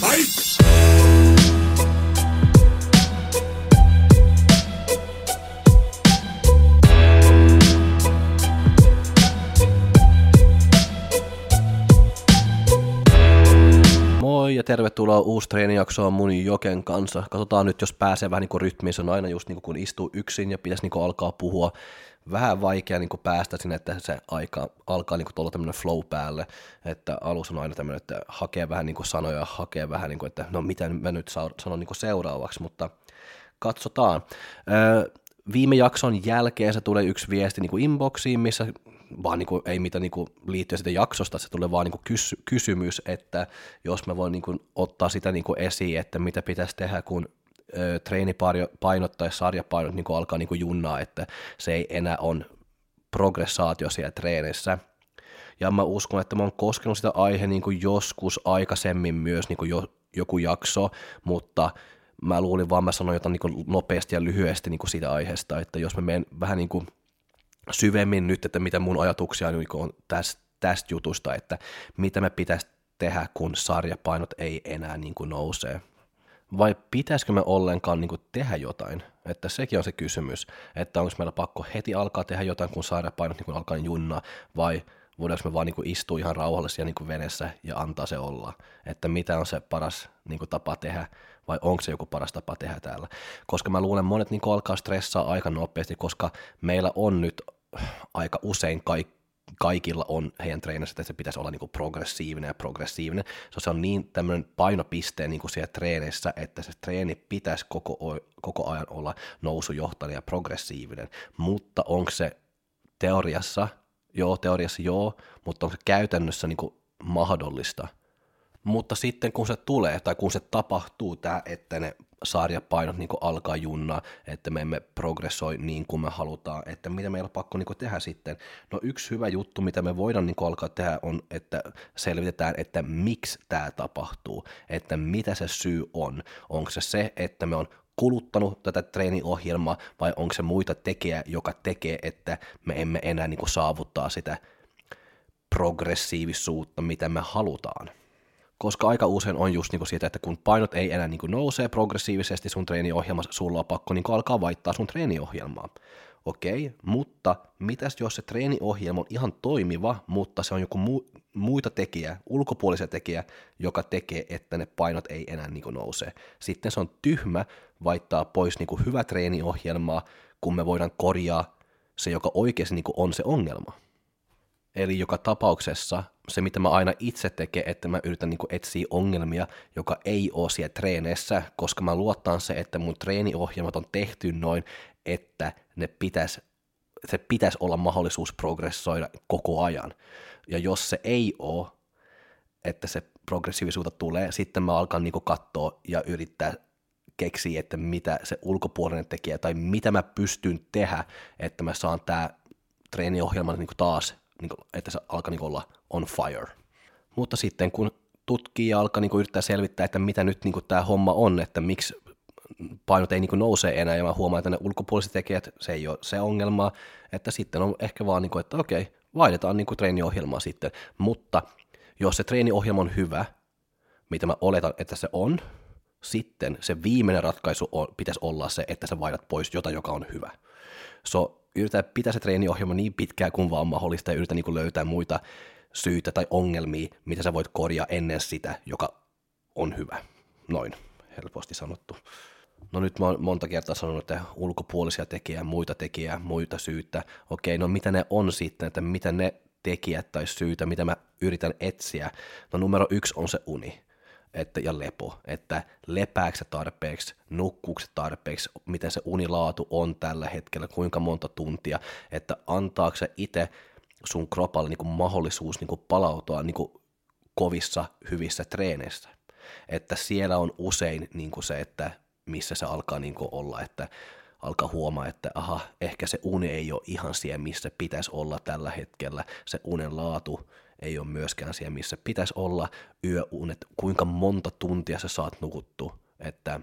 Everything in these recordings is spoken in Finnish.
Moi ja tervetuloa uusi treenijaksoon mun Joken kanssa. Katsotaan nyt, jos pääsee vähän niin rytmiin. Se on aina just niin kuin, kun istuu yksin ja pitäisi niin alkaa puhua. Vähän vaikea niin kuin päästä sinne, että se aika, alkaa niin kuin tulla tämmöinen flow päälle. Että alus on aina tämmöinen, että hakee vähän niin kuin sanoja, hakee vähän niin kuin, että no mitä mä nyt sanon niin kuin seuraavaksi, mutta katsotaan. Öö, viime jakson jälkeen se tulee yksi viesti niin kuin inboxiin, missä vaan niin kuin, ei mitään niin kuin liittyen sitä jaksosta, se tulee vaan niin kuin kys, kysymys, että jos mä voin niin kuin ottaa sitä niin kuin esiin, että mitä pitäisi tehdä, kun treenipainot tai sarjapainot niin alkaa niin junnaa, että se ei enää on progressaatio siellä treenissä. Ja mä uskon, että mä oon koskenut sitä aihe niin joskus aikaisemmin myös niin jo, joku jakso, mutta mä luulin vaan, mä sanoin jotain niin nopeasti ja lyhyesti niin siitä aiheesta, että jos mä menen vähän niin syvemmin nyt, että mitä mun ajatuksia on tästä, tästä jutusta, että mitä me pitäisi tehdä, kun sarjapainot ei enää niin kuin nousee. Vai pitäisikö me ollenkaan niin kuin tehdä jotain? Että sekin on se kysymys, että onko meillä pakko heti alkaa tehdä jotain, kun sarjapainot niin alkaa junnaa, vai voidaanko me vaan niin kuin istua ihan rauhallisia niin venessä ja antaa se olla, että mitä on se paras niin kuin tapa tehdä, vai onko se joku paras tapa tehdä täällä. Koska mä luulen, monet niin kuin alkaa stressaa aika nopeasti, koska meillä on nyt aika usein kaikki kaikilla on heidän treenissä, että se pitäisi olla niin progressiivinen ja progressiivinen. So, se on niin tämmöinen painopiste niin kuin siellä treenissä, että se treeni pitäisi koko, koko ajan olla nousujohtainen ja progressiivinen. Mutta onko se teoriassa, joo, teoriassa joo, mutta onko se käytännössä niin kuin mahdollista? Mutta sitten kun se tulee tai kun se tapahtuu, tämä, että ne sarjapainot niin alkaa junnaa, että me emme progressoi niin kuin me halutaan, että mitä meillä on pakko niin tehdä sitten. No yksi hyvä juttu, mitä me voidaan niin alkaa tehdä on, että selvitetään, että miksi tämä tapahtuu, että mitä se syy on. Onko se se, että me on kuluttanut tätä treeniohjelmaa vai onko se muita tekijä, joka tekee, että me emme enää niin saavuttaa sitä progressiivisuutta, mitä me halutaan koska aika usein on just niin kuin siitä, että kun painot ei enää niin kuin nousee progressiivisesti sun treeniohjelmassa, sulla on pakko niin kuin alkaa vaihtaa sun treeniohjelmaa. Okei, okay, mutta mitäs jos se treeniohjelma on ihan toimiva, mutta se on joku mu- muita tekijä, ulkopuolisia tekijä, joka tekee, että ne painot ei enää niin kuin nouse. Sitten se on tyhmä vaihtaa pois niin kuin hyvä treeniohjelmaa, kun me voidaan korjaa se, joka oikeasti niin kuin on se ongelma. Eli joka tapauksessa se, mitä mä aina itse tekee, että mä yritän niin etsiä ongelmia, joka ei ole siellä treeneissä, koska mä luottan se, että mun treeniohjelmat on tehty noin, että ne pitäisi, se pitäisi olla mahdollisuus progressoida koko ajan. Ja jos se ei ole, että se progressiivisuutta tulee, sitten mä alkan niin katsoa ja yrittää keksiä, että mitä se ulkopuolinen tekee tai mitä mä pystyn tehdä, että mä saan tää treeniohjelma niin taas niin kuin, että se alkaa niin olla on fire. Mutta sitten kun tutkii ja alkaa niin kuin yrittää selvittää, että mitä nyt niin kuin tämä homma on, että miksi painot ei niin kuin nouse enää, ja mä huomaan, että ne ulkopuoliset tekijät, se ei ole se ongelma, että sitten on ehkä vaan, niin kuin, että okei, vaihdetaan niin kuin treeniohjelmaa sitten, mutta jos se treeniohjelma on hyvä, mitä mä oletan, että se on, sitten se viimeinen ratkaisu on, pitäisi olla se, että sä vaihdat pois jotain, joka on hyvä. So, yritä pitää se treeniohjelma niin pitkään kuin vaan mahdollista ja yritä niin löytää muita syitä tai ongelmia, mitä sä voit korjaa ennen sitä, joka on hyvä. Noin, helposti sanottu. No nyt mä oon monta kertaa sanonut, että ulkopuolisia tekijää, muita tekijää, muita syytä. Okei, no mitä ne on sitten, että mitä ne tekijät tai syytä, mitä mä yritän etsiä. No numero yksi on se uni että, ja lepo, että lepääkö tarpeeksi, nukkuuko tarpeeksi, miten se unilaatu on tällä hetkellä, kuinka monta tuntia, että antaako se itse sun kropalle niin kuin mahdollisuus niin kuin palautua niin kuin kovissa, hyvissä treeneissä. Että siellä on usein niin kuin se, että missä se alkaa niin kuin olla, että alkaa huomaa, että aha, ehkä se uni ei ole ihan siellä, missä pitäisi olla tällä hetkellä, se unen laatu ei ole myöskään siellä, missä pitäisi olla yöunet, kuinka monta tuntia sä saat nukuttu, että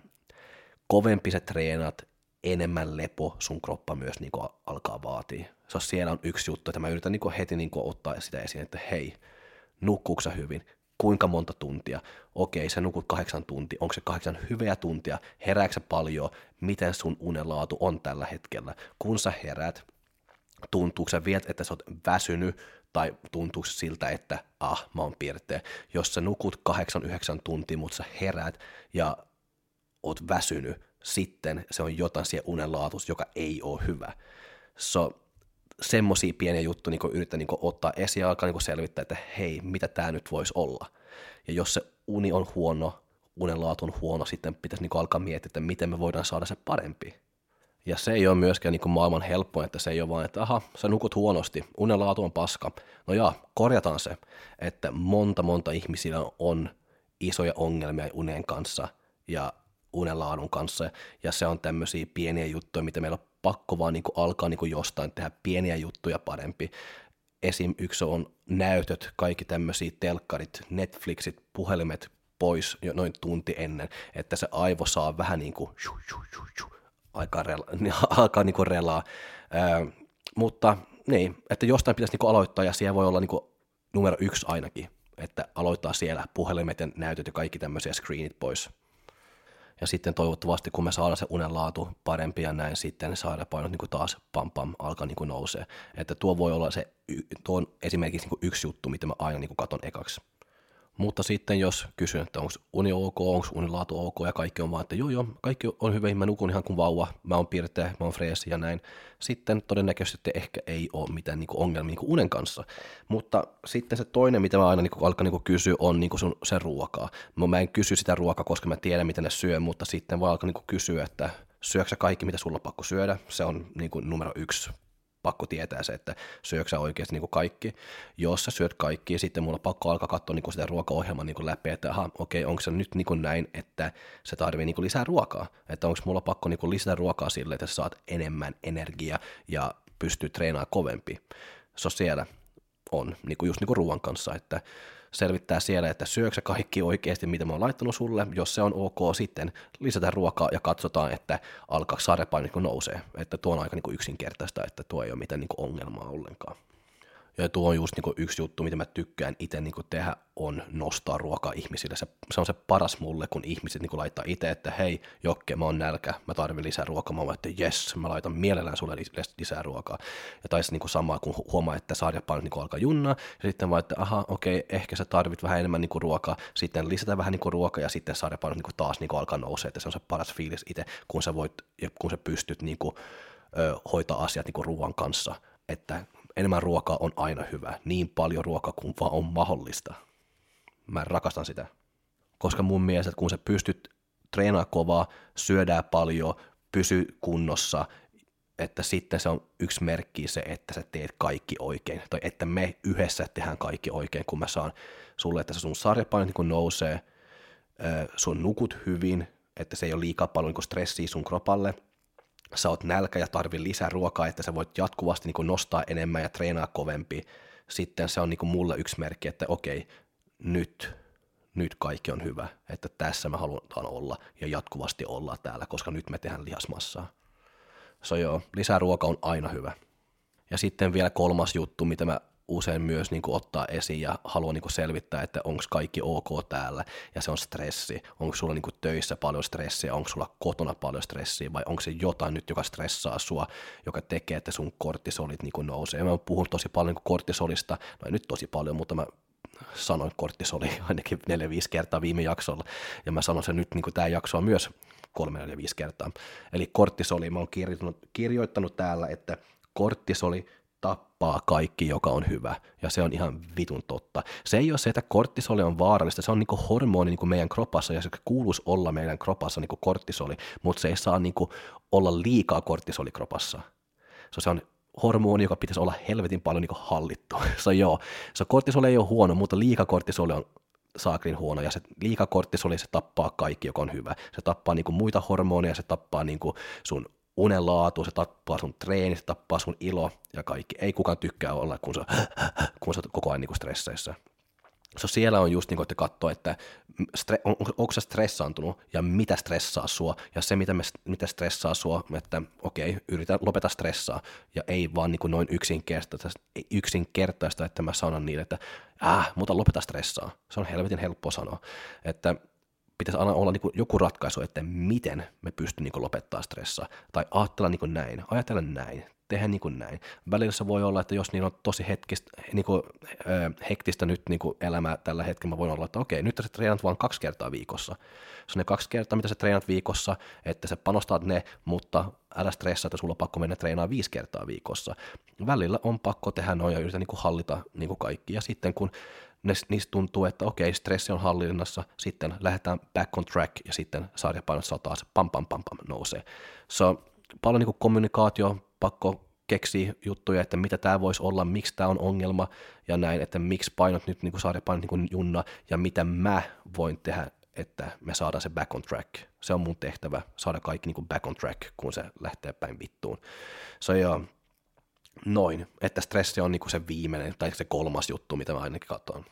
kovempi sä treenat, enemmän lepo sun kroppa myös niin alkaa vaatia. Se on, siellä on yksi juttu, että mä yritän niin heti niin ottaa sitä esiin, että hei, nukkuuko hyvin, kuinka monta tuntia, okei, sä nukut kahdeksan tuntia, onko se kahdeksan hyviä tuntia, herääksä paljon, miten sun unenlaatu on tällä hetkellä, kun sä herät, tuntuuko sä vielä, että sä oot väsynyt, tai tuntuuko siltä, että ah, mä oon pirteä. Jos sä nukut kahdeksan, yhdeksän tuntia, mutta sä herät ja oot väsynyt, sitten se on jotain siellä unenlaatus, joka ei ole hyvä. So, semmoisia pieniä juttuja niin yritän niin ottaa esiin ja alkaa niin selvittää, että hei, mitä tämä nyt voisi olla. Ja jos se uni on huono, unenlaatu on huono, sitten pitäisi niin alkaa miettiä, että miten me voidaan saada se parempi. Ja se ei ole myöskään niin maailman helppo, että se ei ole vaan, että aha, sä nukut huonosti, unenlaatu on paska. No jaa, korjataan se, että monta monta ihmisillä on isoja ongelmia unen kanssa ja unenlaadun kanssa, ja se on tämmöisiä pieniä juttuja, mitä meillä on pakko vaan niin kuin alkaa niin kuin jostain tehdä pieniä juttuja parempi. Esim. yksi on näytöt, kaikki tämmöisiä telkkarit, Netflixit, puhelimet pois jo noin tunti ennen, että se aivo saa vähän niin kuin shu, shu, shu, shu, alkaa, rela, alkaa niin kuin relaa. Ö, mutta niin, että jostain pitäisi niin kuin aloittaa ja siellä voi olla niin kuin numero yksi ainakin, että aloittaa siellä puhelimet ja näytöt ja kaikki tämmöisiä screenit pois ja sitten toivottavasti kun me saadaan se unenlaatu parempi ja näin sitten ne sairaanpainot niin taas pam pam alkaa niin nousee. Että tuo voi olla se, tuo on esimerkiksi niin yksi juttu, mitä mä aina niin katon ekaksi. Mutta sitten jos kysyn, että onko uni ok, onko unilaatu ok ja kaikki on vaan, että joo joo, kaikki on hyvä, mä nukun ihan kuin vauva, mä oon pirteä, mä oon freesi ja näin. Sitten todennäköisesti ehkä ei ole mitään niin ongelmia niin unen kanssa. Mutta sitten se toinen, mitä mä aina niin alkan niin kysyä, on niin sun, se ruokaa. Mä en kysy sitä ruokaa, koska mä tiedän, miten ne syö, mutta sitten vaan alkaa niin kysyä, että syöksä kaikki, mitä sulla on pakko syödä. Se on niin kuin numero yksi pakko tietää se, että syöksä sä oikeasti niin kuin kaikki. Jos sä syöt kaikki, sitten mulla on pakko alkaa katsoa niin kuin sitä ruokaohjelmaa niin kuin läpi, että aha, okei, onko se nyt niin kuin näin, että se tarvii niin lisää ruokaa, että onko mulla pakko niin kuin lisätä ruokaa sille, että sä saat enemmän energiaa ja pystyy treenaamaan kovempi. Se on siellä on, niin kuin just niin kuin ruoan kanssa, että selvittää siellä, että syöksä kaikki oikeasti, mitä mä oon laittanut sulle. Jos se on ok, sitten lisätään ruokaa ja katsotaan, että alkaa sadepaino niin nousee. Että tuo on aika niin yksinkertaista, että tuo ei ole mitään niin ongelmaa ollenkaan. Ja tuo on just niin yksi juttu, mitä mä tykkään itse niin tehdä, on nostaa ruokaa ihmisille. Se, se on se paras mulle, kun ihmiset niin laittaa itse, että hei, Jokke, mä oon nälkä, mä tarvin lisää ruokaa. Mä oon, että jes, mä laitan mielellään sulle lisää ruokaa. Ja taisi niin samaa, kun huomaa, että sarjapainot niin alkaa junnaa, ja sitten vaan, että aha, okei, okay, ehkä sä tarvit vähän enemmän niin ruokaa, sitten lisätä vähän niin ruokaa, ja sitten sarjapainot niin taas niin alkaa nousee, että se on se paras fiilis itse, kun sä voit, kun sä pystyt niin kuin, hoitaa asiat niin ruoan kanssa, että enemmän ruokaa on aina hyvä. Niin paljon ruokaa kuin vaan on mahdollista. Mä rakastan sitä. Koska mun mielestä, kun sä pystyt treenaamaan kovaa, syödään paljon, pysy kunnossa, että sitten se on yksi merkki se, että sä teet kaikki oikein. Tai että me yhdessä tehdään kaikki oikein, kun mä saan sulle, että se sun sarjapaino niin nousee, sun nukut hyvin, että se ei ole liikaa paljon niin stressiä sun kropalle – sä oot nälkä ja tarvii lisää ruokaa, että sä voit jatkuvasti niin nostaa enemmän ja treenaa kovempi, sitten se on niin mulle yksi merkki, että okei, nyt, nyt kaikki on hyvä, että tässä me halutaan olla ja jatkuvasti olla täällä, koska nyt me tehdään lihasmassaa. So joo, lisää ruoka on aina hyvä. Ja sitten vielä kolmas juttu, mitä mä usein myös niin kuin ottaa esiin ja haluaa niin kuin selvittää, että onko kaikki ok täällä ja se on stressi. Onko sulla niin kuin töissä paljon stressiä, onko sulla kotona paljon stressiä vai onko se jotain nyt, joka stressaa sua, joka tekee, että sun kortisolit niin kuin nousee. Mä puhun tosi paljon niin kuin kortisolista, no ei nyt tosi paljon, mutta mä sanoin kortisoli ainakin 4-5 kertaa viime jaksolla ja mä sanon sen nyt niin kuin tämä jakso on myös kolme neljä viisi kertaa. Eli kortisoli, mä oon kirjoittanut, kirjoittanut täällä, että kortisoli tappaa kaikki, joka on hyvä. Ja se on ihan vitun totta. Se ei ole se, että korttisoli on vaarallista. Se on niinku hormoni niinku meidän kropassa ja se kuuluisi olla meidän kropassa niinku korttisoli, mutta se ei saa niinku olla liikaa korttisoli kropassa. So, se on hormoni, joka pitäisi olla helvetin paljon niinku hallittu. So, joo, se korttisoli ei ole huono, mutta liika korttisoli on saakrin huono, ja se liikakorttisoli, se tappaa kaikki, joka on hyvä. Se tappaa niinku muita hormoneja, se tappaa niinku sun unen laatu, se tappaa sun treeni, se tappaa sun ilo ja kaikki. Ei kukaan tykkää olla, kun sä, kun sä koko ajan niin stresseissä. So siellä on just niin kuin, että katsoa, että stre, on, onko se stressaantunut ja mitä stressaa sua ja se, mitä, me, mitä stressaa sua, että okei, okay, yritä lopeta stressaa ja ei vaan niin kuin noin yksinkertaista, yksinkertaista, että mä sanon niille, että äh, mutta lopeta stressaa. Se on helvetin helppo sanoa, että pitäisi aina olla niin joku ratkaisu, että miten me pystymme niin lopettaa stressaa, tai ajatella niin näin, ajatella näin, tehdä niin näin. Välillä se voi olla, että jos niin on tosi hetkistä, niin kuin, äh, hektistä nyt niin kuin elämä tällä hetkellä, mä voin olla, että okei, nyt sä treenat vain kaksi kertaa viikossa. Se on ne kaksi kertaa, mitä sä treenat viikossa, että sä panostat ne, mutta älä stressaa, että sulla on pakko mennä treenaamaan viisi kertaa viikossa. Välillä on pakko tehdä noin ja yrittää niin hallita niin kaikki. Ja sitten kun niistä tuntuu, että okei, stressi on hallinnassa, sitten lähdetään back on track ja sitten sarjapainot sataa, se pam pam pam pam nousee. So, paljon niin kommunikaatio, pakko keksiä juttuja, että mitä tämä voisi olla, miksi tämä on ongelma ja näin, että miksi painot nyt niin sarjapainot niin junna ja mitä mä voin tehdä, että me saadaan se back on track. Se on mun tehtävä, saada kaikki niin back on track, kun se lähtee päin vittuun. So, joo, noin, että stressi on niin kuin se viimeinen tai se kolmas juttu, mitä mä ainakin katson.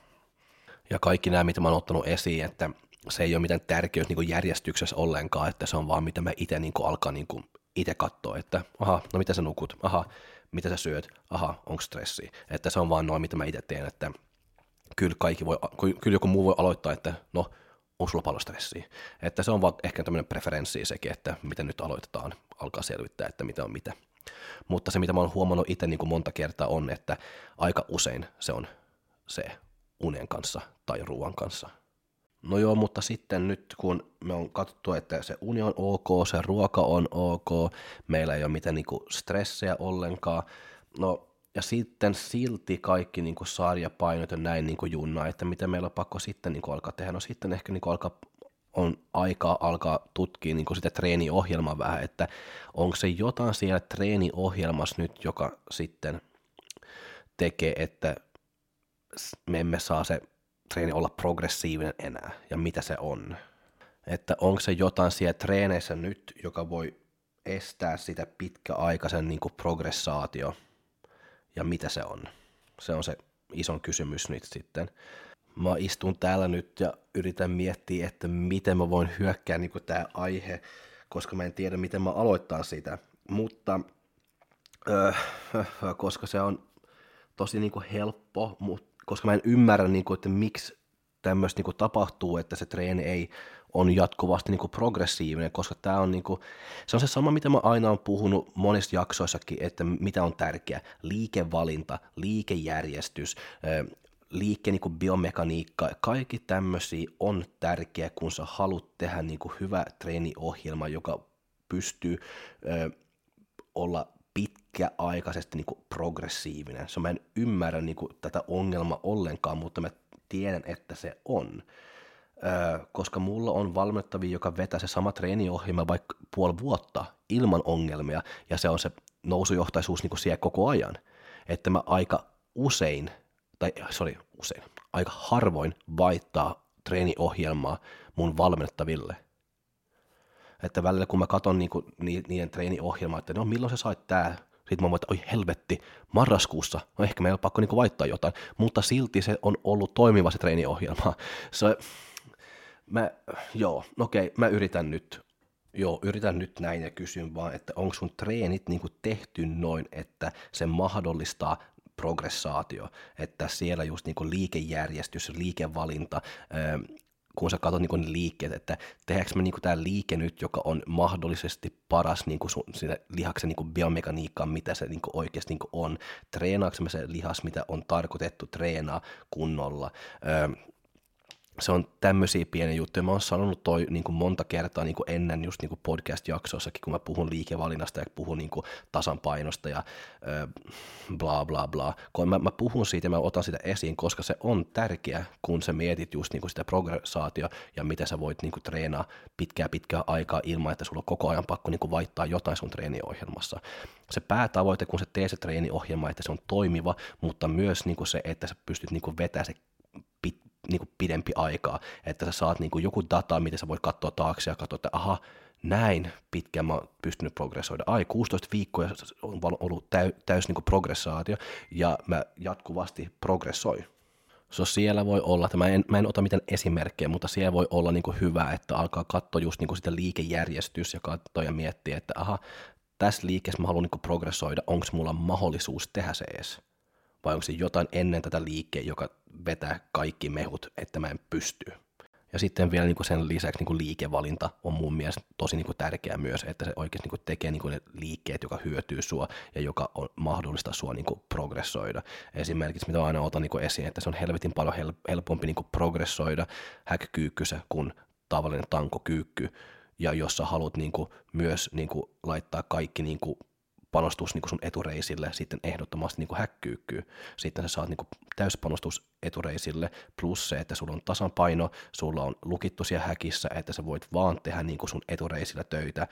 Ja kaikki nämä, mitä mä oon ottanut esiin, että se ei ole mitään tärkeys niin järjestyksessä ollenkaan, että se on vaan mitä mä itse niin alkaa niin itse katsoa, että aha, no mitä sä nukut, aha, mitä sä syöt, aha, onko stressi. Että se on vaan noin, mitä mä itse teen, että kyllä, kaikki voi, kyllä joku muu voi aloittaa, että no, onko sulla paljon stressiä. Että se on vaan ehkä tämmöinen preferenssi sekin, että miten nyt aloitetaan, alkaa selvittää, että mitä on mitä. Mutta se, mitä mä oon huomannut itse niin kuin monta kertaa on, että aika usein se on se unen kanssa tai ruoan kanssa. No joo, mutta sitten nyt kun me on katsottu, että se uni on ok, se ruoka on ok, meillä ei ole mitään niinku stressejä ollenkaan, no ja sitten silti kaikki niinku sarjapainot ja näin niinku junna, että mitä meillä on pakko sitten niinku alkaa tehdä, no sitten ehkä niinku alkaa on aikaa alkaa tutkia niin sitä treeniohjelmaa vähän, että onko se jotain siellä treeniohjelmassa nyt, joka sitten tekee, että me emme saa se treeni olla progressiivinen enää ja mitä se on. Että onko se jotain siellä treeneissä nyt, joka voi estää sitä pitkäaikaisen niin kuin progressaatio ja mitä se on. Se on se ison kysymys nyt sitten. Mä istun täällä nyt ja yritän miettiä, että miten mä voin hyökkää niin tämä aihe, koska mä en tiedä, miten mä aloittaa sitä. Mutta öö, koska se on tosi niin kuin helppo, mutta koska mä en ymmärrä, niin kuin, että miksi tämmöistä niin kuin, tapahtuu, että se treeni ei on jatkuvasti niin kuin, progressiivinen, koska tämä on, niin kuin, se on se sama, mitä mä aina olen puhunut monissa jaksoissakin, että mitä on tärkeää, liikevalinta, liikejärjestys, liikkeen niin biomekaniikka, kaikki tämmöisiä on tärkeä, kun sä haluat tehdä niin kuin, hyvä treeniohjelma, joka pystyy ö, olla pitkäaikaisesti niin kuin progressiivinen. So mä en ymmärrä niin kuin tätä ongelmaa ollenkaan, mutta mä tiedän, että se on. Öö, koska mulla on valmennettavia, joka vetää se sama treeniohjelma vaikka puoli vuotta ilman ongelmia, ja se on se nousujohtaisuus niin kuin siellä koko ajan. Että mä aika usein, tai sorry, usein, aika harvoin vaihtaa treeniohjelmaa mun valmennettaville – että välillä kun mä katson niinku, niiden treeniohjelmaa, että no milloin sä sait tää, sitten mä voin, että oi helvetti, marraskuussa, no ehkä meillä on pakko niinku vaihtaa jotain, mutta silti se on ollut toimiva se treeniohjelma. Se, mä, joo, okei, okay, mä yritän nyt, joo, yritän nyt näin ja kysyn vaan, että onko sun treenit niinku tehty noin, että se mahdollistaa progressaatio, että siellä just niinku liikejärjestys, liikevalinta, kun sä katsot niin liikkeet, että tehdäänkö me niin tämä liike nyt, joka on mahdollisesti paras niin sun, lihaksen niin biomekaniikkaan, mitä se niin oikeasti niin on, treenaako me se lihas, mitä on tarkoitettu treenaa kunnolla, öö, se on tämmöisiä pieniä juttuja. Mä oon sanonut toi niin kuin monta kertaa niin kuin ennen just niin podcast-jaksoissakin, kun mä puhun liikevalinnasta ja puhun niin kuin tasanpainosta ja ö, bla bla bla. Kun mä, mä puhun siitä ja mä otan sitä esiin, koska se on tärkeä, kun sä mietit just niin kuin sitä progressaatio ja miten sä voit niin kuin treenaa pitkää pitkää aikaa ilman, että sulla on koko ajan pakko niin kuin vaihtaa jotain sun treeniohjelmassa. Se päätavoite, kun sä teet se treeniohjelma, että se on toimiva, mutta myös niin kuin se, että sä pystyt niin kuin vetämään se niin kuin pidempi aikaa, että sä saat niin kuin joku data, miten sä voit katsoa taakse ja katsoa, että aha, näin pitkään mä oon pystynyt progressoida. Ai, 16 viikkoa on ollut täy, täys niin kuin progressaatio ja mä jatkuvasti progressoin. So siellä voi olla, että mä en, mä en ota mitään esimerkkejä, mutta siellä voi olla niin kuin hyvä, että alkaa katsoa just niin kuin sitä liikejärjestys ja katsoa ja miettiä, että aha, tässä liikkeessä mä haluan niin kuin progressoida, onko mulla mahdollisuus tehdä se edes vai onko se jotain ennen tätä liikkeen, joka vetää kaikki mehut, että mä en pysty. Ja sitten vielä niin kuin sen lisäksi niin kuin liikevalinta on mun mielestä tosi niin kuin tärkeä myös, että se oikeasti niin kuin tekee niin kuin ne liikkeet, joka hyötyy sua ja joka on mahdollista sua niin kuin progressoida. Esimerkiksi mitä aina otan niin kuin esiin, että se on helvetin paljon helpompi niin kuin progressoida häkkyykkyssä kuin tavallinen tankokyykky. Ja jos sä haluat niin kuin myös niin kuin laittaa kaikki niin kuin panostus niin sun etureisille sitten ehdottomasti niin häkkyykkyy. Sitten sä saat niin täyspanostus etureisille, plus se, että sulla on tasapaino, sulla on lukittu siellä häkissä, että sä voit vaan tehdä niin sun etureisillä töitä,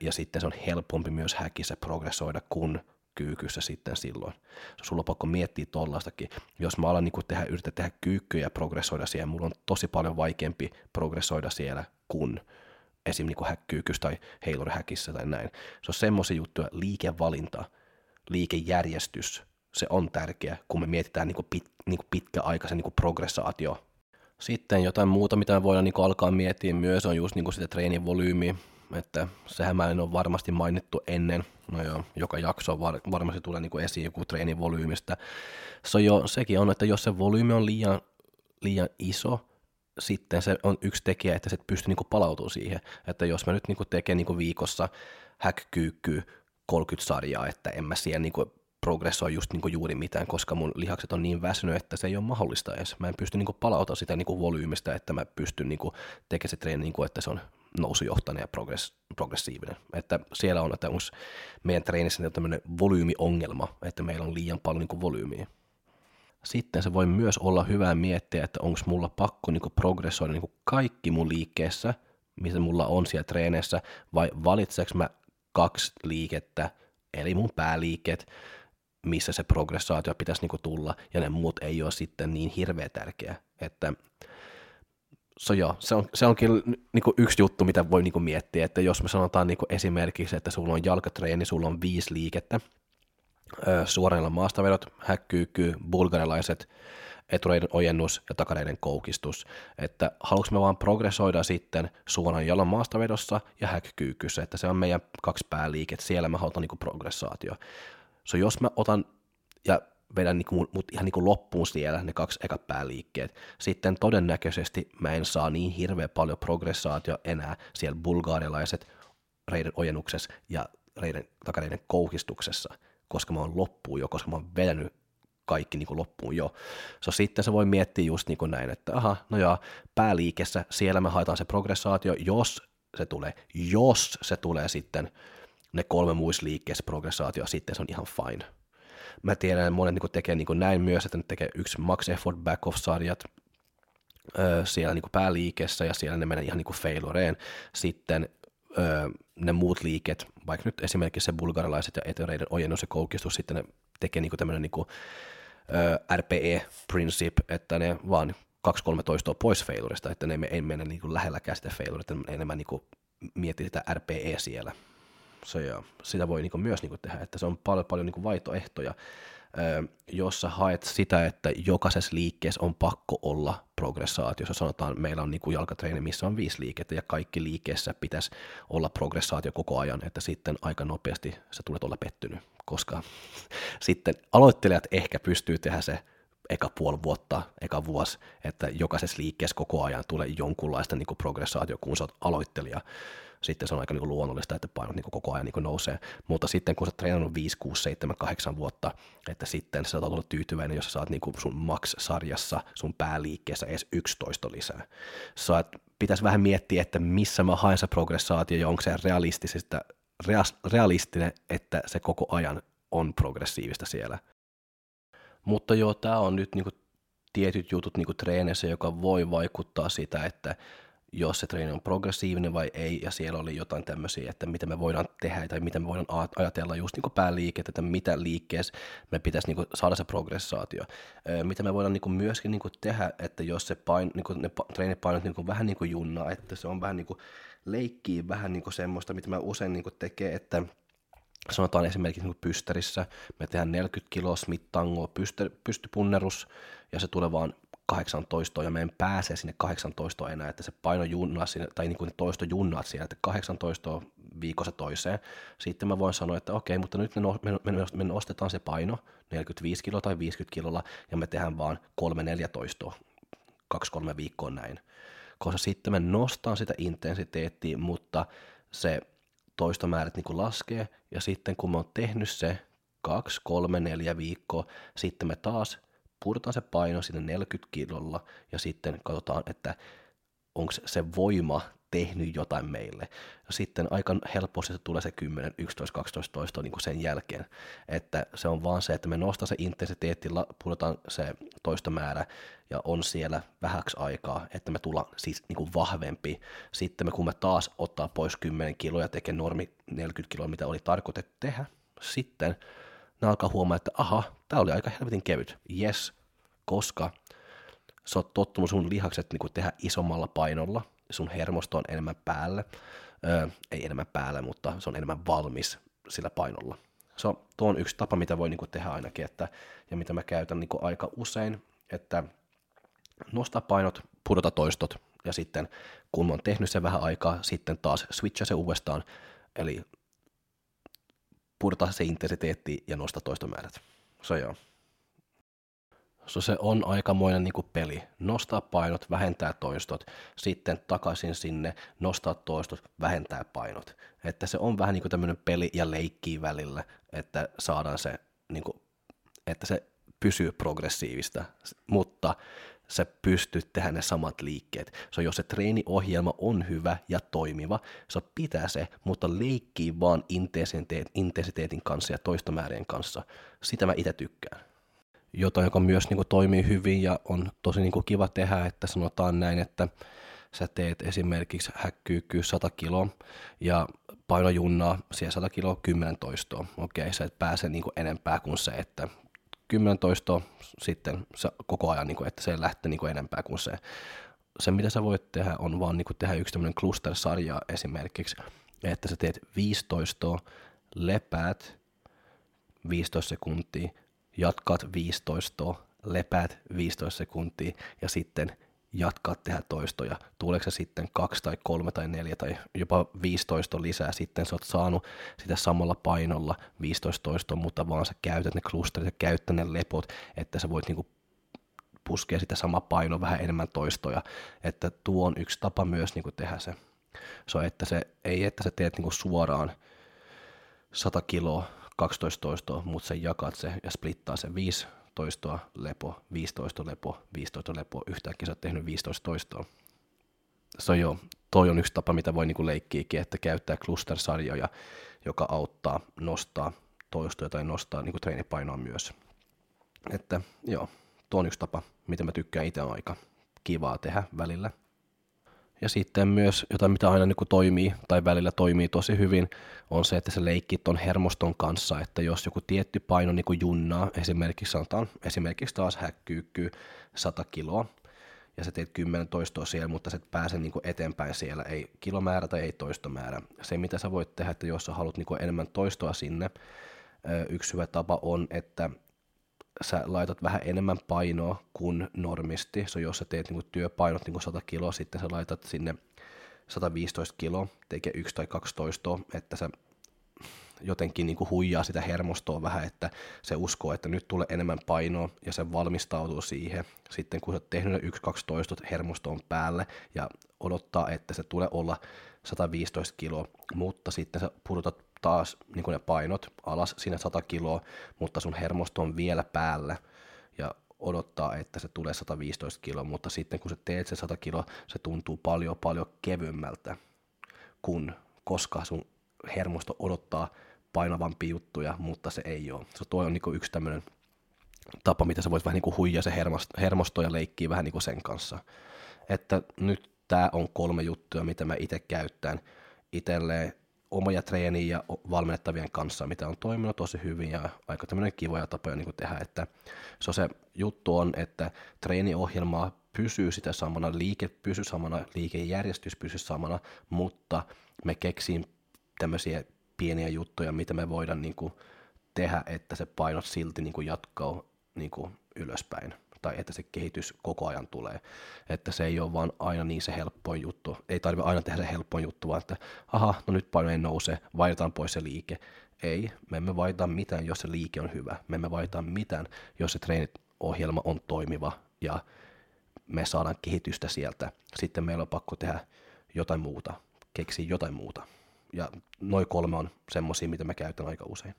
ja sitten se on helpompi myös häkissä progressoida kuin kyykyssä sitten silloin. Sulla on pakko miettiä tollaistakin. Jos mä alan niin tehdä, yritän tehdä kyykkyä ja progressoida siellä, mulla on tosi paljon vaikeampi progressoida siellä kuin esim. Niin häkkyykys tai heilurihäkissä tai näin. Se on semmoisia juttuja, liikevalinta, liikejärjestys, se on tärkeä, kun me mietitään niin pit, niin pitkäaikaisen niin progressaatio. Sitten jotain muuta, mitä me voidaan niin alkaa miettiä myös, on just niin sitä treenin volyymiä, että sehän mä en ole varmasti mainittu ennen, no joo, joka jakso var, varmasti tulee niin esiin joku treenin volyymistä. Se on jo, sekin on, että jos se volyymi on liian, liian iso, sitten se on yksi tekijä, että se pystyy niinku palautumaan siihen. Että jos mä nyt niinku tekee niinku viikossa häkkyykkyy 30 sarjaa, että en mä siellä niinku progressoi just niinku juuri mitään, koska mun lihakset on niin väsynyt, että se ei ole mahdollista edes. Mä en pysty niinku palautumaan sitä niinku volyymista, että mä pystyn niinku tekemään se treeni, niinku, että se on nousujohtainen ja progress, progressiivinen. Että siellä on, että meidän treenissä tämmöinen volyymiongelma, että meillä on liian paljon niinku volyymiä. Sitten se voi myös olla hyvä miettiä, että onko mulla pakko niinku progressoida niinku kaikki mun liikkeessä, mitä mulla on siellä treeneissä, vai valitseks mä kaksi liikettä, eli mun pääliikkeet, missä se progressaatio pitäisi niinku tulla, ja ne muut ei ole sitten niin hirveä tärkeä. Että so joo, se, on, se onkin niinku yksi juttu, mitä voi niinku miettiä, että jos me sanotaan niinku esimerkiksi, että sulla on jalkatreeni, sulla on viisi liikettä, suoranilla maastavedot, häkkyykky, bulgarilaiset, etureiden ojennus ja takareiden koukistus. Että haluanko me vaan progressoida sitten suoran jalan maastavedossa ja häkkyykyssä, että se on meidän kaksi pääliiket, siellä mä haluan niinku progressaatio. So jos mä otan ja vedän niinku, mut ihan niinku loppuun siellä ne kaksi eka pääliikkeet, sitten todennäköisesti mä en saa niin hirveän paljon progressaatio enää siellä bulgaarilaiset reiden ojennuksessa ja reiden, takareiden koukistuksessa koska mä oon loppuun jo, koska mä oon vetänyt kaikki niin kuin loppuun jo. So, sitten se voi miettiä just niin kuin näin, että aha, no joo, pääliikessä, siellä me haetaan se progressaatio, jos se tulee, jos se tulee sitten ne kolme muissa liikkeessä progressaatio, sitten se on ihan fine. Mä tiedän, että monet niin tekee niin näin myös, että ne tekee yksi max effort back off sarjat siellä niin pääliikessä ja siellä ne menee ihan niin failureen. Sitten öö, ne muut liiket, vaikka nyt esimerkiksi se bulgarilaiset ja etereiden ojennus ja koukistus, sitten ne tekee niinku tämmöinen niinku, RPE-princip, että ne vaan kaksi-kolme toistoa pois failurista, että ne ei mene niinku lähelläkään sitä failurista, enemmän niinku miettii sitä RPE siellä. Se, ja sitä voi niinku myös niinku tehdä, että se on paljon, paljon niinku vaihtoehtoja jos sä haet sitä, että jokaisessa liikkeessä on pakko olla progressaatio, jos sanotaan, meillä on niin jalkatreeni, missä on viisi liikettä ja kaikki liikkeessä pitäisi olla progressaatio koko ajan, että sitten aika nopeasti sä tulet olla pettynyt, koska sitten aloittelijat ehkä pystyy tehdä se eka puoli vuotta, eka vuosi, että jokaisessa liikkeessä koko ajan tulee jonkunlaista niin progressaatio, kun sä oot aloittelija sitten se on aika niin kuin luonnollista, että painot niin kuin koko ajan niin kuin nousee. Mutta sitten kun sä treenannut 5, 6, 7, 8 vuotta, että sitten sä saat olla tyytyväinen, jos sä saat niin kuin sun max-sarjassa, sun pääliikkeessä edes 11 lisää. Sä pitäisi vähän miettiä, että missä mä haen se progressaatio ja onko se realistisesta, realistinen, että se koko ajan on progressiivista siellä. Mutta joo, tämä on nyt niinku tietyt jutut niinku treeneissä, joka voi vaikuttaa sitä, että jos se treeni on progressiivinen vai ei, ja siellä oli jotain tämmöisiä, että mitä me voidaan tehdä tai mitä me voidaan ajatella just niin pääliikettä, että mitä liikkeessä me pitäisi niin saada se progressaatio. Mitä me voidaan niin myöskin niin tehdä, että jos se pain, niin ne treenipainot niin vähän niin junnaa, että se on vähän niin kuin leikkii vähän niin semmoista, mitä mä usein niin tekee, että sanotaan esimerkiksi niin pystärissä, me tehdään 40 kiloa smith tango pystypunnerus, ja se tulee vaan 18 ja me en pääse sinne 18 enää, että se paino junnaa sinne, tai niin kuin ne toisto junnaat siellä, että 18 viikossa toiseen. Sitten mä voin sanoa, että okei, mutta nyt me, no, nostetaan se paino 45 kiloa tai 50 kilolla ja me tehdään vaan 3-4 toistoa, 2-3 viikkoa näin. Koska sitten me nostaan sitä intensiteettiä, mutta se toistomäärät niin laskee ja sitten kun mä oon tehnyt se 2, 3, 4 viikkoa, sitten me taas pudotaan se paino sinne 40 kilolla ja sitten katsotaan, että onko se voima tehnyt jotain meille. Ja sitten aika helposti se tulee se 10, 11, 12 toistoa niin kuin sen jälkeen. Että se on vaan se, että me nostaa se intensiteetti, pudotaan se toistomäärä ja on siellä vähäksi aikaa, että me tullaan siis niin kuin vahvempi. Sitten me kun me taas ottaa pois 10 kiloa ja tekee normi 40 kiloa, mitä oli tarkoitettu tehdä, sitten ne alkaa huomaa, että aha, tämä oli aika helvetin kevyt. Yes, koska sä oot tottunut sun lihakset niin tehdä isommalla painolla, sun hermosto on enemmän päällä, öö, ei enemmän päällä, mutta se on enemmän valmis sillä painolla. Se on, tuo on yksi tapa, mitä voi niin tehdä ainakin, että, ja mitä mä käytän niin aika usein, että nostaa painot, pudota toistot, ja sitten kun mä oon tehnyt sen vähän aikaa, sitten taas switcha se uudestaan, eli pudota se intensiteetti ja nosta toistomäärät. Se joo. So se on aikamoinen niin kuin peli. Nostaa painot, vähentää toistot, sitten takaisin sinne, nostaa toistot, vähentää painot. Että se on vähän niin kuin tämmöinen peli ja leikki välillä, että saadaan se, niin kuin, että se pysyy progressiivista, mutta sä pystyt tehdä ne samat liikkeet. So, jos se treeniohjelma on hyvä ja toimiva, se pitää se, mutta leikkii vaan intensiteetin kanssa ja toistomäärien kanssa. Sitä mä itse tykkään jotain, joka myös niin kuin, toimii hyvin ja on tosi niin kuin, kiva tehdä, että sanotaan näin, että sä teet esimerkiksi häkkyykkyy 100 kiloa ja painojunnaa siellä 100 kiloa 10 toistoa. Okei, sä et pääse niin kuin, enempää kuin se, että 10 toistoa sitten se koko ajan, niin kuin, että se lähtee niin enempää kuin se. Se, mitä sä voit tehdä, on vaan niin kuin, tehdä yksi tämmöinen cluster-sarja esimerkiksi, että sä teet 15 lepäät 15 sekuntia, jatkat 15, lepäät 15 sekuntia ja sitten jatkaa tehdä toistoja. Tuleeko se sitten kaksi tai kolme tai neljä tai jopa 15 lisää, sitten sä oot saanut sitä samalla painolla 15 toistoa, mutta vaan sä käytät ne klusterit ja käytät ne lepot, että sä voit niinku puskea sitä sama paino vähän enemmän toistoja, että tuo on yksi tapa myös niinku tehdä se. Se on, että se, ei että sä teet niinku suoraan 100 kiloa 12 toistoa, mutta sä jakat se ja splittaa se 5 toistoa lepo, 15 lepo, 15 lepo, yhtäkkiä sä oot tehnyt 15 toistoa. Se on jo, toi on yksi tapa, mitä voi niinku leikkiäkin, että käyttää cluster-sarjoja, joka auttaa nostaa toistoja tai nostaa niinku treenipainoa myös. Että joo, tuo on yksi tapa, mitä mä tykkään itse aika kivaa tehdä välillä – ja sitten myös jotain, mitä aina niin kuin toimii tai välillä toimii tosi hyvin, on se, että se leikki ton hermoston kanssa, että jos joku tietty paino niin kuin junnaa, esimerkiksi sanotaan, esimerkiksi taas häkkyykkyy 100 kiloa, ja sä teet 10 toistoa siellä, mutta sä et pääse niin kuin eteenpäin siellä, ei kilomäärä tai ei toistomäärä. Se, mitä sä voit tehdä, että jos sä haluat niin kuin enemmän toistoa sinne, yksi hyvä tapa on, että sä laitat vähän enemmän painoa kuin normisti. So, jos sä teet niin työpainot niin 100 kiloa, sitten sä laitat sinne 115 kiloa, tekee yksi tai kaksi toistoa, että sä jotenkin niin kuin huijaa sitä hermostoa vähän, että se uskoo, että nyt tulee enemmän painoa ja se valmistautuu siihen. Sitten kun sä oot tehnyt ne yksi, kaksi toistot, hermosto on päälle ja odottaa, että se tulee olla 115 kiloa, mutta sitten sä pudotat taas niin ne painot alas sinne 100 kiloa, mutta sun hermosto on vielä päällä ja odottaa, että se tulee 115 kiloa, mutta sitten kun sä teet se 100 kiloa, se tuntuu paljon paljon kevyemmältä, kun koska sun hermosto odottaa painavampia juttuja, mutta se ei ole. Se tuo on niin yksi tämmöinen tapa, mitä sä voit vähän niin huijaa se hermosto ja leikkiä vähän niin sen kanssa. Että nyt tämä on kolme juttua, mitä mä itse käytän itselleen omia treeniä ja valmennettavien kanssa, mitä on toiminut tosi hyvin ja aika tämmöinen kivoja tapoja niin tehdä, että se, on se juttu on, että treeniohjelma pysyy sitä samana, liike pysyy samana, liikejärjestys pysyy samana, mutta me keksin tämmöisiä pieniä juttuja, mitä me voidaan niin kuin tehdä, että se painot silti niin kuin jatkaa niin kuin ylöspäin tai että se kehitys koko ajan tulee. Että se ei ole vaan aina niin se helppoin juttu. Ei tarvitse aina tehdä se helppoin juttu, vaan että aha, no nyt paino ei nouse, vaihdetaan pois se liike. Ei, me emme vaihtaa mitään, jos se liike on hyvä. Me emme vaihtaa mitään, jos se treeniohjelma on toimiva ja me saadaan kehitystä sieltä. Sitten meillä on pakko tehdä jotain muuta, keksiä jotain muuta. Ja noin kolme on semmoisia, mitä mä käytän aika usein.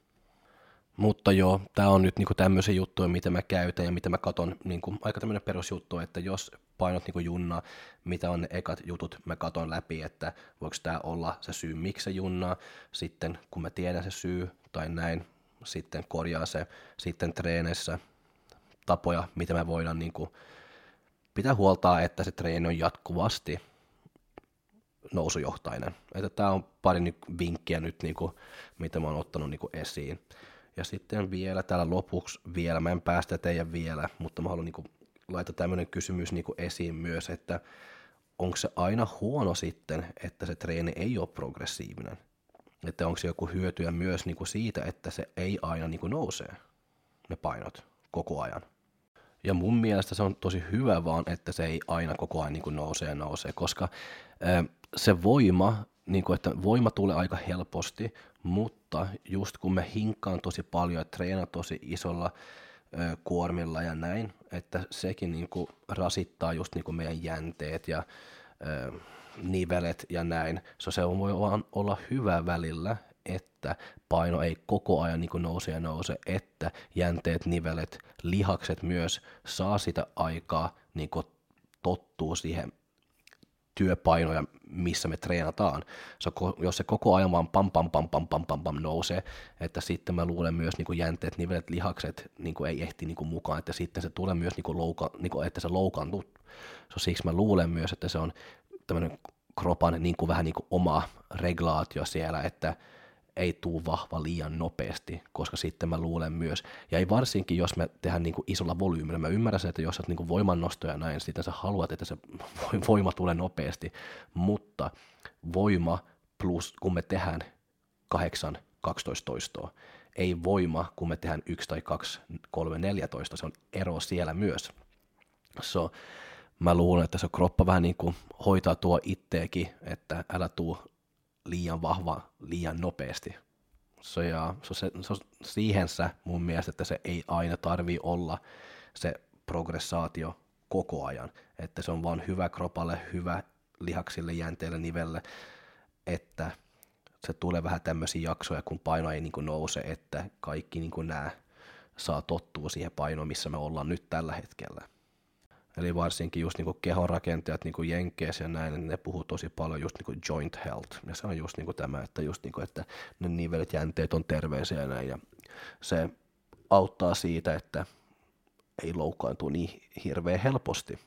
Mutta joo, tämä on nyt niinku tämmöisiä juttuja, mitä mä käytän ja mitä mä katon, niinku, aika tämmöinen perusjuttu, että jos painot niinku junnaa, mitä on ne ekat jutut, mä katon läpi, että voiko tämä olla se syy, miksi se junnaa, sitten kun mä tiedän se syy tai näin, sitten korjaa se, sitten treeneissä tapoja, mitä mä voidaan niinku, pitää huoltaa, että se treeni on jatkuvasti nousujohtainen. Että tämä on pari vinkkiä nyt, niinku, mitä mä oon ottanut niinku esiin. Ja sitten vielä täällä lopuksi vielä, mä en päästä teidän vielä, mutta mä haluan niin laittaa tämmöinen kysymys niin esiin myös, että onko se aina huono sitten, että se treeni ei ole progressiivinen? Että onko se joku hyötyä myös niin kuin siitä, että se ei aina niin kuin nousee, ne painot, koko ajan? Ja mun mielestä se on tosi hyvä vaan, että se ei aina koko ajan niin kuin nousee ja nousee, koska se voima, niin kuin, että voima tulee aika helposti, mutta just kun me hinkkaan tosi paljon ja treenaan tosi isolla ö, kuormilla ja näin, että sekin niin kuin rasittaa just niin kuin meidän jänteet ja ö, nivelet ja näin. So se voi vaan olla hyvä välillä, että paino ei koko ajan niin nouse ja nouse, että jänteet, nivelet, lihakset myös saa sitä aikaa niin tottuu siihen työpainoja, missä me treenataan. Se, jos se koko ajan vaan pam pam pam pam pam pam, pam nousee, että sitten mä luulen myös niin kuin jänteet, nivelet, lihakset niin kuin ei ehti niin kuin mukaan, että sitten se tulee myös, niin kuin louka, niin kuin, että se loukaantuu. So, siksi mä luulen myös, että se on tämmöinen kropan niin kuin vähän niin kuin oma reglaatio siellä, että ei tuu vahva liian nopeasti, koska sitten mä luulen myös, ja ei varsinkin jos me tehdään niin kuin isolla volyymilla, mä ymmärrän sen, että jos olet niin voimannostoja ja näin, sitten sä haluat, että se voima tulee nopeasti, mutta voima plus kun me tehdään 8, 12 toistoa, ei voima, kun me tehdään 1 tai 2, 3, 14, se on ero siellä myös. So, mä luulen, että se kroppa vähän niin kuin hoitaa tuo itteekin, että älä tuu liian vahva liian nopeasti. So, ja, se, so, siihen sä mun mielestä, että se ei aina tarvi olla se progressaatio koko ajan, että se on vaan hyvä kropalle, hyvä lihaksille, jänteille, nivelle, että se tulee vähän tämmöisiä jaksoja, kun paino ei niin kuin nouse, että kaikki niin kuin nämä saa tottua siihen painoon, missä me ollaan nyt tällä hetkellä. Eli varsinkin just niin kehonrakentajat niin Jenkeissä ja näin, niin ne puhuu tosi paljon just niin joint health. Ja se on just niin tämä, että, just niin kuin, että ne nivelet jänteet on terveisiä ja näin. Ja se auttaa siitä, että ei loukkaantu niin hirveän helposti.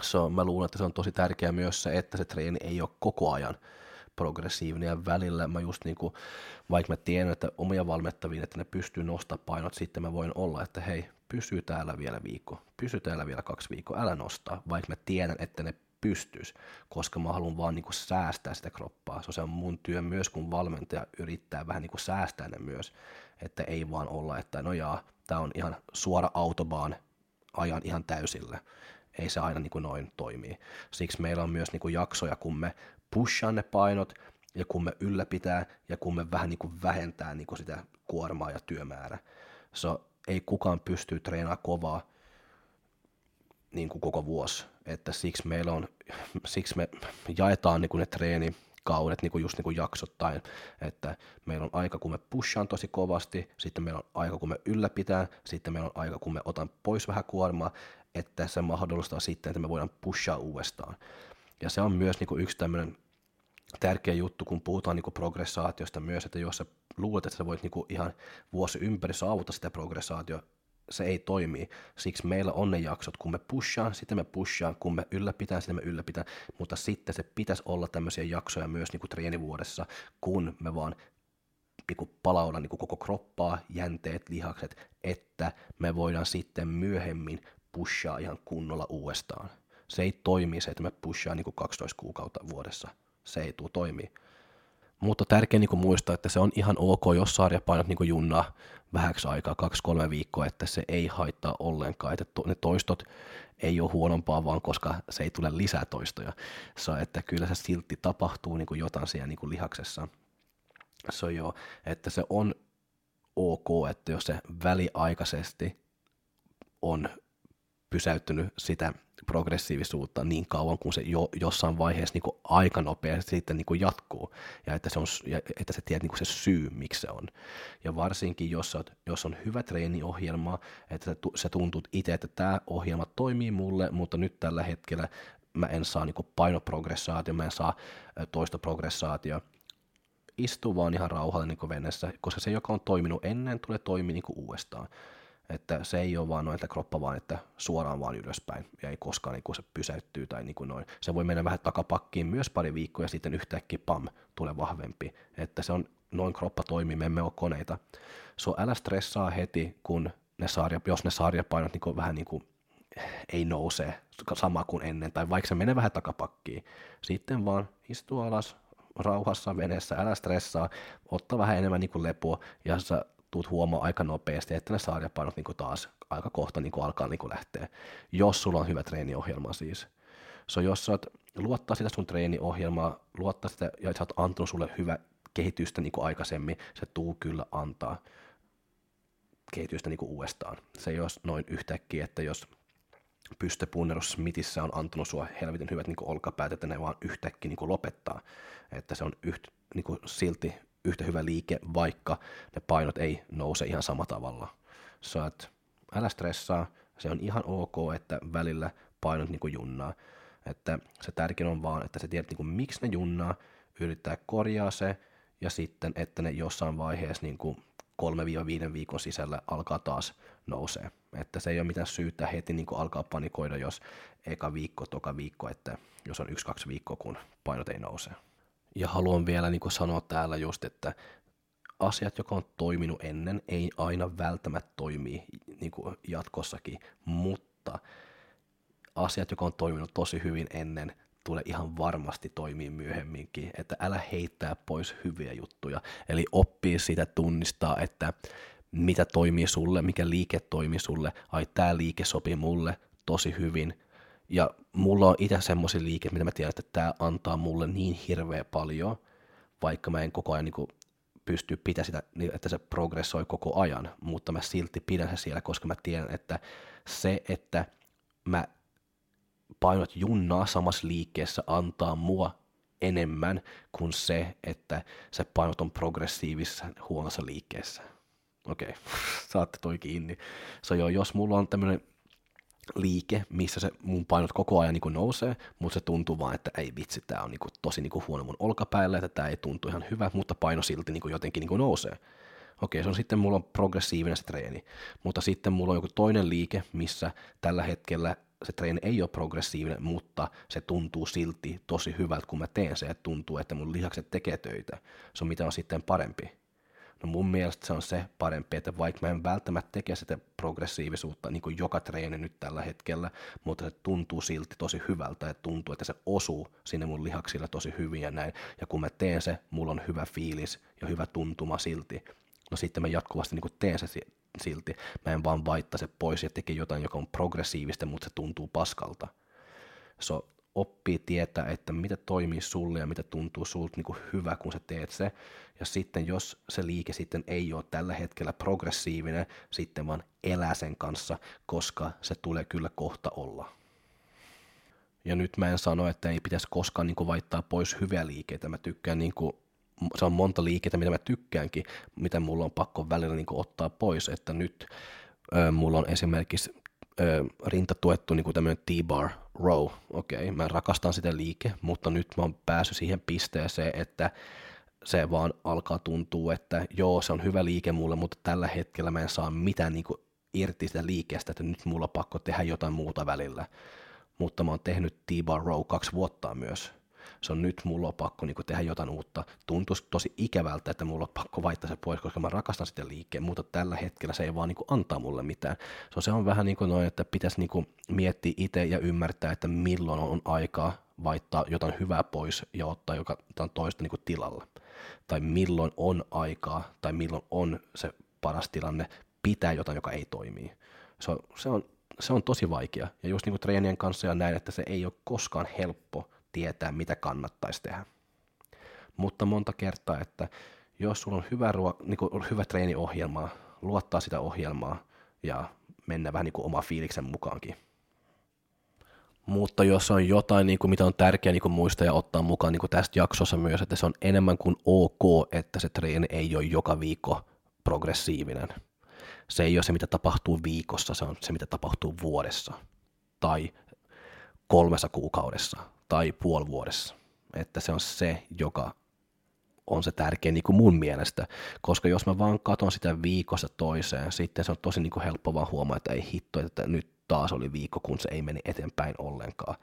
So, mä luulen, että se on tosi tärkeää myös se, että se treeni ei ole koko ajan progressiivinen ja välillä mä just niin kuin, vaikka mä tiedän, että omia valmettaviin, että ne pystyy nostamaan painot, sitten mä voin olla, että hei, pysy täällä vielä viikko, pysy täällä vielä kaksi viikkoa, älä nostaa, vaikka mä tiedän, että ne pystyisi, koska mä haluan vaan niin säästää sitä kroppaa. Se on mun työ myös, kun valmentaja yrittää vähän niin säästää ne myös, että ei vaan olla, että no jaa, tämä on ihan suora autobaan, ajan ihan täysillä. Ei se aina niin kuin noin toimii. Siksi meillä on myös niin kuin jaksoja, kun me pushaa ne painot, ja kun me ylläpitää, ja kun me vähän niin kuin vähentää niin kuin sitä kuormaa ja työmäärä. So, ei kukaan pysty treenaamaan kovaa niin kuin koko vuosi. Että siksi, meillä on, siksi me jaetaan niin kuin ne treenikaudet niin kuin just niin kuin jaksottain, että meillä on aika, kun me pushaan tosi kovasti, sitten meillä on aika, kun me ylläpitää, sitten meillä on aika, kun me otan pois vähän kuormaa, että se mahdollistaa sitten, että me voidaan pushaa uudestaan. Ja se on myös niin kuin yksi tämmöinen tärkeä juttu, kun puhutaan niin progressaatiosta myös, että jos sä luulet, että sä voit niin ihan vuosi ympäri saavuttaa sitä progressaatio, se ei toimi. Siksi meillä on ne jaksot, kun me pushaan, sitten me pushaan, kun me ylläpitään, sitten me ylläpitään, mutta sitten se pitäisi olla tämmöisiä jaksoja myös niin treenivuodessa, kun me vaan niin palaudan niin koko kroppaa, jänteet, lihakset, että me voidaan sitten myöhemmin pushaa ihan kunnolla uudestaan. Se ei toimi se, että me pushaa niin kuin 12 kuukautta vuodessa. Se ei tule toimii. Mutta tärkeä niin muistaa, että se on ihan ok, jos sarjapainot niin junnaa vähäksi aikaa, kaksi-kolme viikkoa, että se ei haittaa ollenkaan, että ne toistot ei ole huonompaa, vaan koska se ei tule lisää toistoja. So, että kyllä se silti tapahtuu niin jotain siellä niin lihaksessa. So, joo, että se on ok, että jos se väliaikaisesti on pysäyttynyt sitä progressiivisuutta niin kauan, kun se jo, jossain vaiheessa niin aika nopeasti sitten niin jatkuu, ja että se, on, ja että se tiedät niin se syy, miksi se on. Ja varsinkin, jos, oot, jos on hyvä treeniohjelma, että se tuntuu itse, että tämä ohjelma toimii mulle, mutta nyt tällä hetkellä mä en saa niin painoprogressaatio, mä en saa toista progressaatio, istu vaan ihan rauhalla niin venessä, koska se, joka on toiminut ennen, tulee toimia niin uudestaan. Että se ei ole vaan noin, että kroppa vaan, että suoraan vaan ylöspäin ja ei koskaan niin kuin se pysäyttyy tai niin kuin noin. Se voi mennä vähän takapakkiin myös pari viikkoa ja sitten yhtäkkiä pam, tulee vahvempi. Että se on noin kroppa toimii, me emme ole koneita. So älä stressaa heti, kun ne sarja, jos ne sarjapainot niin kuin vähän niin kuin ei nouse sama kuin ennen, tai vaikka se menee vähän takapakkiin. Sitten vaan istu alas, rauhassa veneessä, älä stressaa, ottaa vähän enemmän niin kuin lepoa, ja sä tuut huomaa aika nopeasti, että ne sarjapainot niin taas aika kohta niin alkaa niin lähteä, jos sulla on hyvä treeniohjelma siis. So, jos sä oot, luottaa sitä sun treeniohjelmaa, luottaa sitä, ja sä oot antanut sulle hyvä kehitystä niin kuin aikaisemmin, se tuu kyllä antaa kehitystä niin kuin uudestaan. Se ei ole noin yhtäkkiä, että jos pystepunnerus Smithissä on antanut sua helvetin hyvät niin olkapäät, että ne vaan yhtäkkiä niin lopettaa. Että se on yht, niin silti yhtä hyvä liike, vaikka ne painot ei nouse ihan sama tavalla. Että älä stressaa, se on ihan ok, että välillä painot niin kuin junnaa. Että se tärkein on vaan, että sä tiedät niin kuin, miksi ne junnaa, yrittää korjaa se, ja sitten, että ne jossain vaiheessa niin kuin 3-5 viikon sisällä alkaa taas nousee. Että se ei ole mitään syytä heti niin kuin alkaa panikoida, jos eka viikko, toka viikko, että jos on yksi-kaksi viikkoa, kun painot ei nouse. Ja haluan vielä niin sanoa täällä just, että asiat, jotka on toiminut ennen, ei aina välttämättä toimii niin jatkossakin, mutta asiat, jotka on toiminut tosi hyvin ennen, tulee ihan varmasti toimii myöhemminkin, että älä heittää pois hyviä juttuja, eli oppii sitä tunnistaa, että mitä toimii sulle, mikä liike toimii sulle, ai tämä liike sopii mulle tosi hyvin, ja mulla on itse semmoisia liike, mitä mä tiedän, että tämä antaa mulle niin hirveä paljon, vaikka mä en koko ajan niin pysty pitämään sitä, niin että se progressoi koko ajan, mutta mä silti pidän se siellä, koska mä tiedän, että se, että mä painot junnaa samassa liikkeessä antaa mua enemmän kuin se, että se painot on progressiivisessa huonossa liikkeessä. Okei, okay. saatte toi kiinni. So joo, jos mulla on tämmöinen liike, missä se mun painot koko ajan niin nousee, mutta se tuntuu vaan, että ei vitsi, tämä on niin kuin tosi niin kuin huono mun olkapäällä, että tämä ei tuntu ihan hyvä, mutta paino silti niin kuin jotenkin niin kuin nousee. Okei, se on sitten mulla on progressiivinen se treeni, mutta sitten mulla on joku toinen liike, missä tällä hetkellä se treeni ei ole progressiivinen, mutta se tuntuu silti tosi hyvältä, kun mä teen se, että tuntuu, että mun lihakset tekee töitä. Se on mitä on sitten parempi. No mun mielestä se on se parempi, että vaikka mä en välttämättä teke sitä progressiivisuutta niin kuin joka treeni nyt tällä hetkellä, mutta se tuntuu silti tosi hyvältä ja tuntuu, että se osuu sinne mun lihaksilla tosi hyvin ja näin. Ja kun mä teen se, mulla on hyvä fiilis ja hyvä tuntuma silti. No sitten mä jatkuvasti niin kuin teen se silti. Mä en vaan vaihtaa se pois ja teke jotain, joka on progressiivista, mutta se tuntuu paskalta. So, oppii tietää, että mitä toimii sulle ja mitä tuntuu sulta niin hyvä, kun sä teet se. Ja sitten jos se liike sitten ei ole tällä hetkellä progressiivinen, sitten vaan elää sen kanssa, koska se tulee kyllä kohta olla. Ja nyt mä en sano, että ei pitäisi koskaan niin vaihtaa pois hyviä liikeitä. Mä tykkään, niin kuin, se on monta liikettä, mitä mä tykkäänkin, mitä mulla on pakko välillä niin ottaa pois. Että nyt ö, mulla on esimerkiksi ö, rintatuettu niin tämmöinen T-bar row. Okei, okay, mä rakastan sitä liike, mutta nyt mä oon päässyt siihen pisteeseen, että se vaan alkaa tuntua, että joo, se on hyvä liike mulle, mutta tällä hetkellä mä en saa mitään niin kuin irti sitä liikeestä, että nyt mulla on pakko tehdä jotain muuta välillä. Mutta mä oon tehnyt T-bar row kaksi vuotta myös. Se on nyt, mulla on pakko niin tehdä jotain uutta. Tuntuisi tosi ikävältä, että mulla on pakko vaihtaa se pois, koska mä rakastan sitä liikkeen, mutta tällä hetkellä se ei vaan niin antaa mulle mitään. So, se on vähän niin kuin noin, että pitäisi niin miettiä itse ja ymmärtää, että milloin on aikaa vaihtaa jotain hyvää pois ja ottaa jotain toista niin tilalla. Tai milloin on aikaa, tai milloin on se paras tilanne pitää jotain, joka ei toimi. Se on, se on, se on tosi vaikea. Ja just niin kuin treenien kanssa ja näin, että se ei ole koskaan helppo tietää, mitä kannattaisi tehdä. Mutta monta kertaa, että jos sulla on hyvä, ruo- niin kuin hyvä treeniohjelma, luottaa sitä ohjelmaa ja mennä vähän niin kuin oma fiiliksen mukaankin. Mutta jos on jotain, niin kuin mitä on tärkeää niin kuin muistaa ja ottaa mukaan niin kuin tästä jaksossa myös, että se on enemmän kuin ok, että se treeni ei ole joka viikko progressiivinen. Se ei ole se, mitä tapahtuu viikossa, se on se, mitä tapahtuu vuodessa tai kolmessa kuukaudessa tai puolivuodessa. Että se on se, joka on se tärkein niin kuin mun mielestä, koska jos mä vaan katon sitä viikossa toiseen, sitten se on tosi niin kuin helppo vaan huomaa, että ei hitto, että nyt taas oli viikko, kun se ei meni eteenpäin ollenkaan.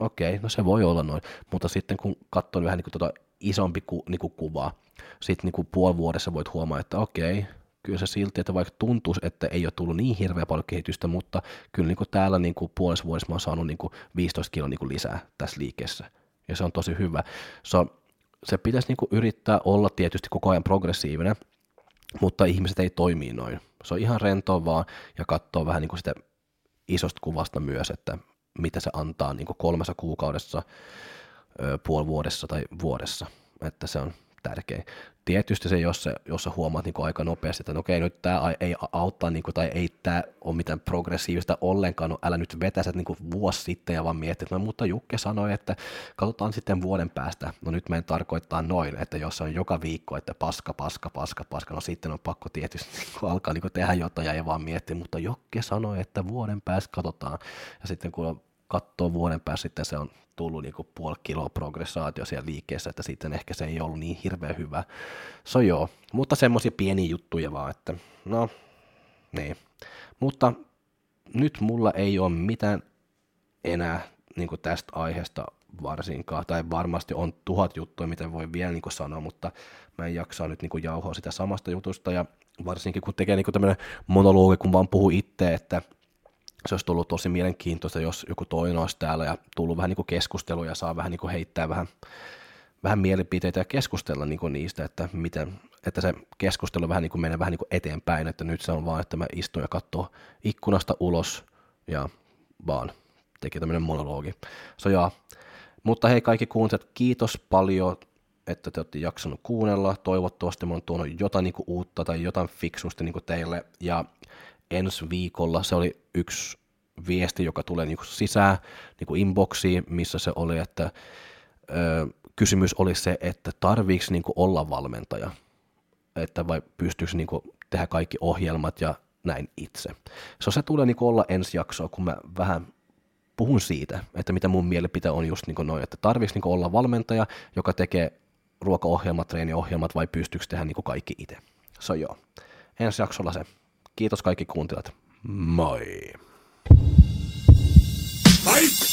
Okei, no se voi olla noin, mutta sitten kun katsoo vähän niin kuin tuota isompi ku, niin kuin kuva, sitten niin kuin puoli vuodessa voit huomaa, että okei, kyllä se silti, että vaikka tuntuisi, että ei ole tullut niin hirveä paljon kehitystä, mutta kyllä niin kuin täällä niin kuin puolessa vuodessa mä oon saanut niin kuin 15 kiloa niin kuin lisää tässä liikkeessä. Ja se on tosi hyvä. So, se pitäisi niin kuin yrittää olla tietysti koko ajan progressiivinen, mutta ihmiset ei toimi noin. Se on ihan rentoa vaan ja katsoo vähän niin kuin sitä isosta kuvasta myös, että mitä se antaa niin kuin kolmessa kuukaudessa, puoli vuodessa tai vuodessa. Että se on tärkeä. Tietysti se, jos, se, jos sä huomaat niin aika nopeasti, että no okei, nyt tämä ei auttaa niin kuin, tai ei tämä ole mitään progressiivista ollenkaan, no älä nyt vetäiset niin kuin vuosi sitten ja vaan miettii, että no mutta Jukke sanoi, että katsotaan sitten vuoden päästä. No nyt meidän tarkoittaa noin, että jos on joka viikko, että paska, paska, paska, paska, no sitten on pakko tietysti niin alkaa niin tehdä jotain ja ei vaan miettiä, mutta Jokke sanoi, että vuoden päästä katsotaan. Ja sitten kun katsoo vuoden päästä, sitten se on tullut niin kuin puoli kiloa progressaatio siellä liikkeessä, että sitten ehkä se ei ollut niin hirveän hyvä. So joo, mutta semmoisia pieniä juttuja vaan, että no, niin. Mutta nyt mulla ei ole mitään enää niin kuin tästä aiheesta varsinkaan, tai varmasti on tuhat juttua, mitä voi vielä niin kuin sanoa, mutta mä en jaksaa nyt niin kuin jauhoa sitä samasta jutusta, ja varsinkin kun tekee niin tämmöinen monologi, kun vaan puhuu itse, että se olisi tullut tosi mielenkiintoista, jos joku toinen olisi täällä ja tullut vähän niin keskustelua ja saa vähän niin heittää vähän, vähän mielipiteitä ja keskustella niin niistä, että miten, että se keskustelu vähän niin menee vähän niin eteenpäin, että nyt se on vaan, että mä istun ja katson ikkunasta ulos ja vaan tekee tämmöinen monologi. So, ja, mutta hei kaikki kuuntelijat, kiitos paljon, että te olette jaksanut kuunnella. Toivottavasti mä oon tuonut jotain niin uutta tai jotain fiksusti niin teille. Ja ensi viikolla. Se oli yksi viesti, joka tulee niin kuin sisään niin kuin inboxiin, missä se oli, että ö, kysymys oli se, että tarviiko niin kuin olla valmentaja, että vai pystyykö niin kuin tehdä kaikki ohjelmat ja näin itse. So, se tulee niin kuin olla ensi jaksoa, kun mä vähän puhun siitä, että mitä mun mielipite on just niin noin, että tarviiko niin olla valmentaja, joka tekee ruokaohjelmat, treeniohjelmat vai pystyykö tehdä niin kaikki itse. So joo, ensi jaksolla se. Kiitos kaikki kuuntelijat. Moi! Fight!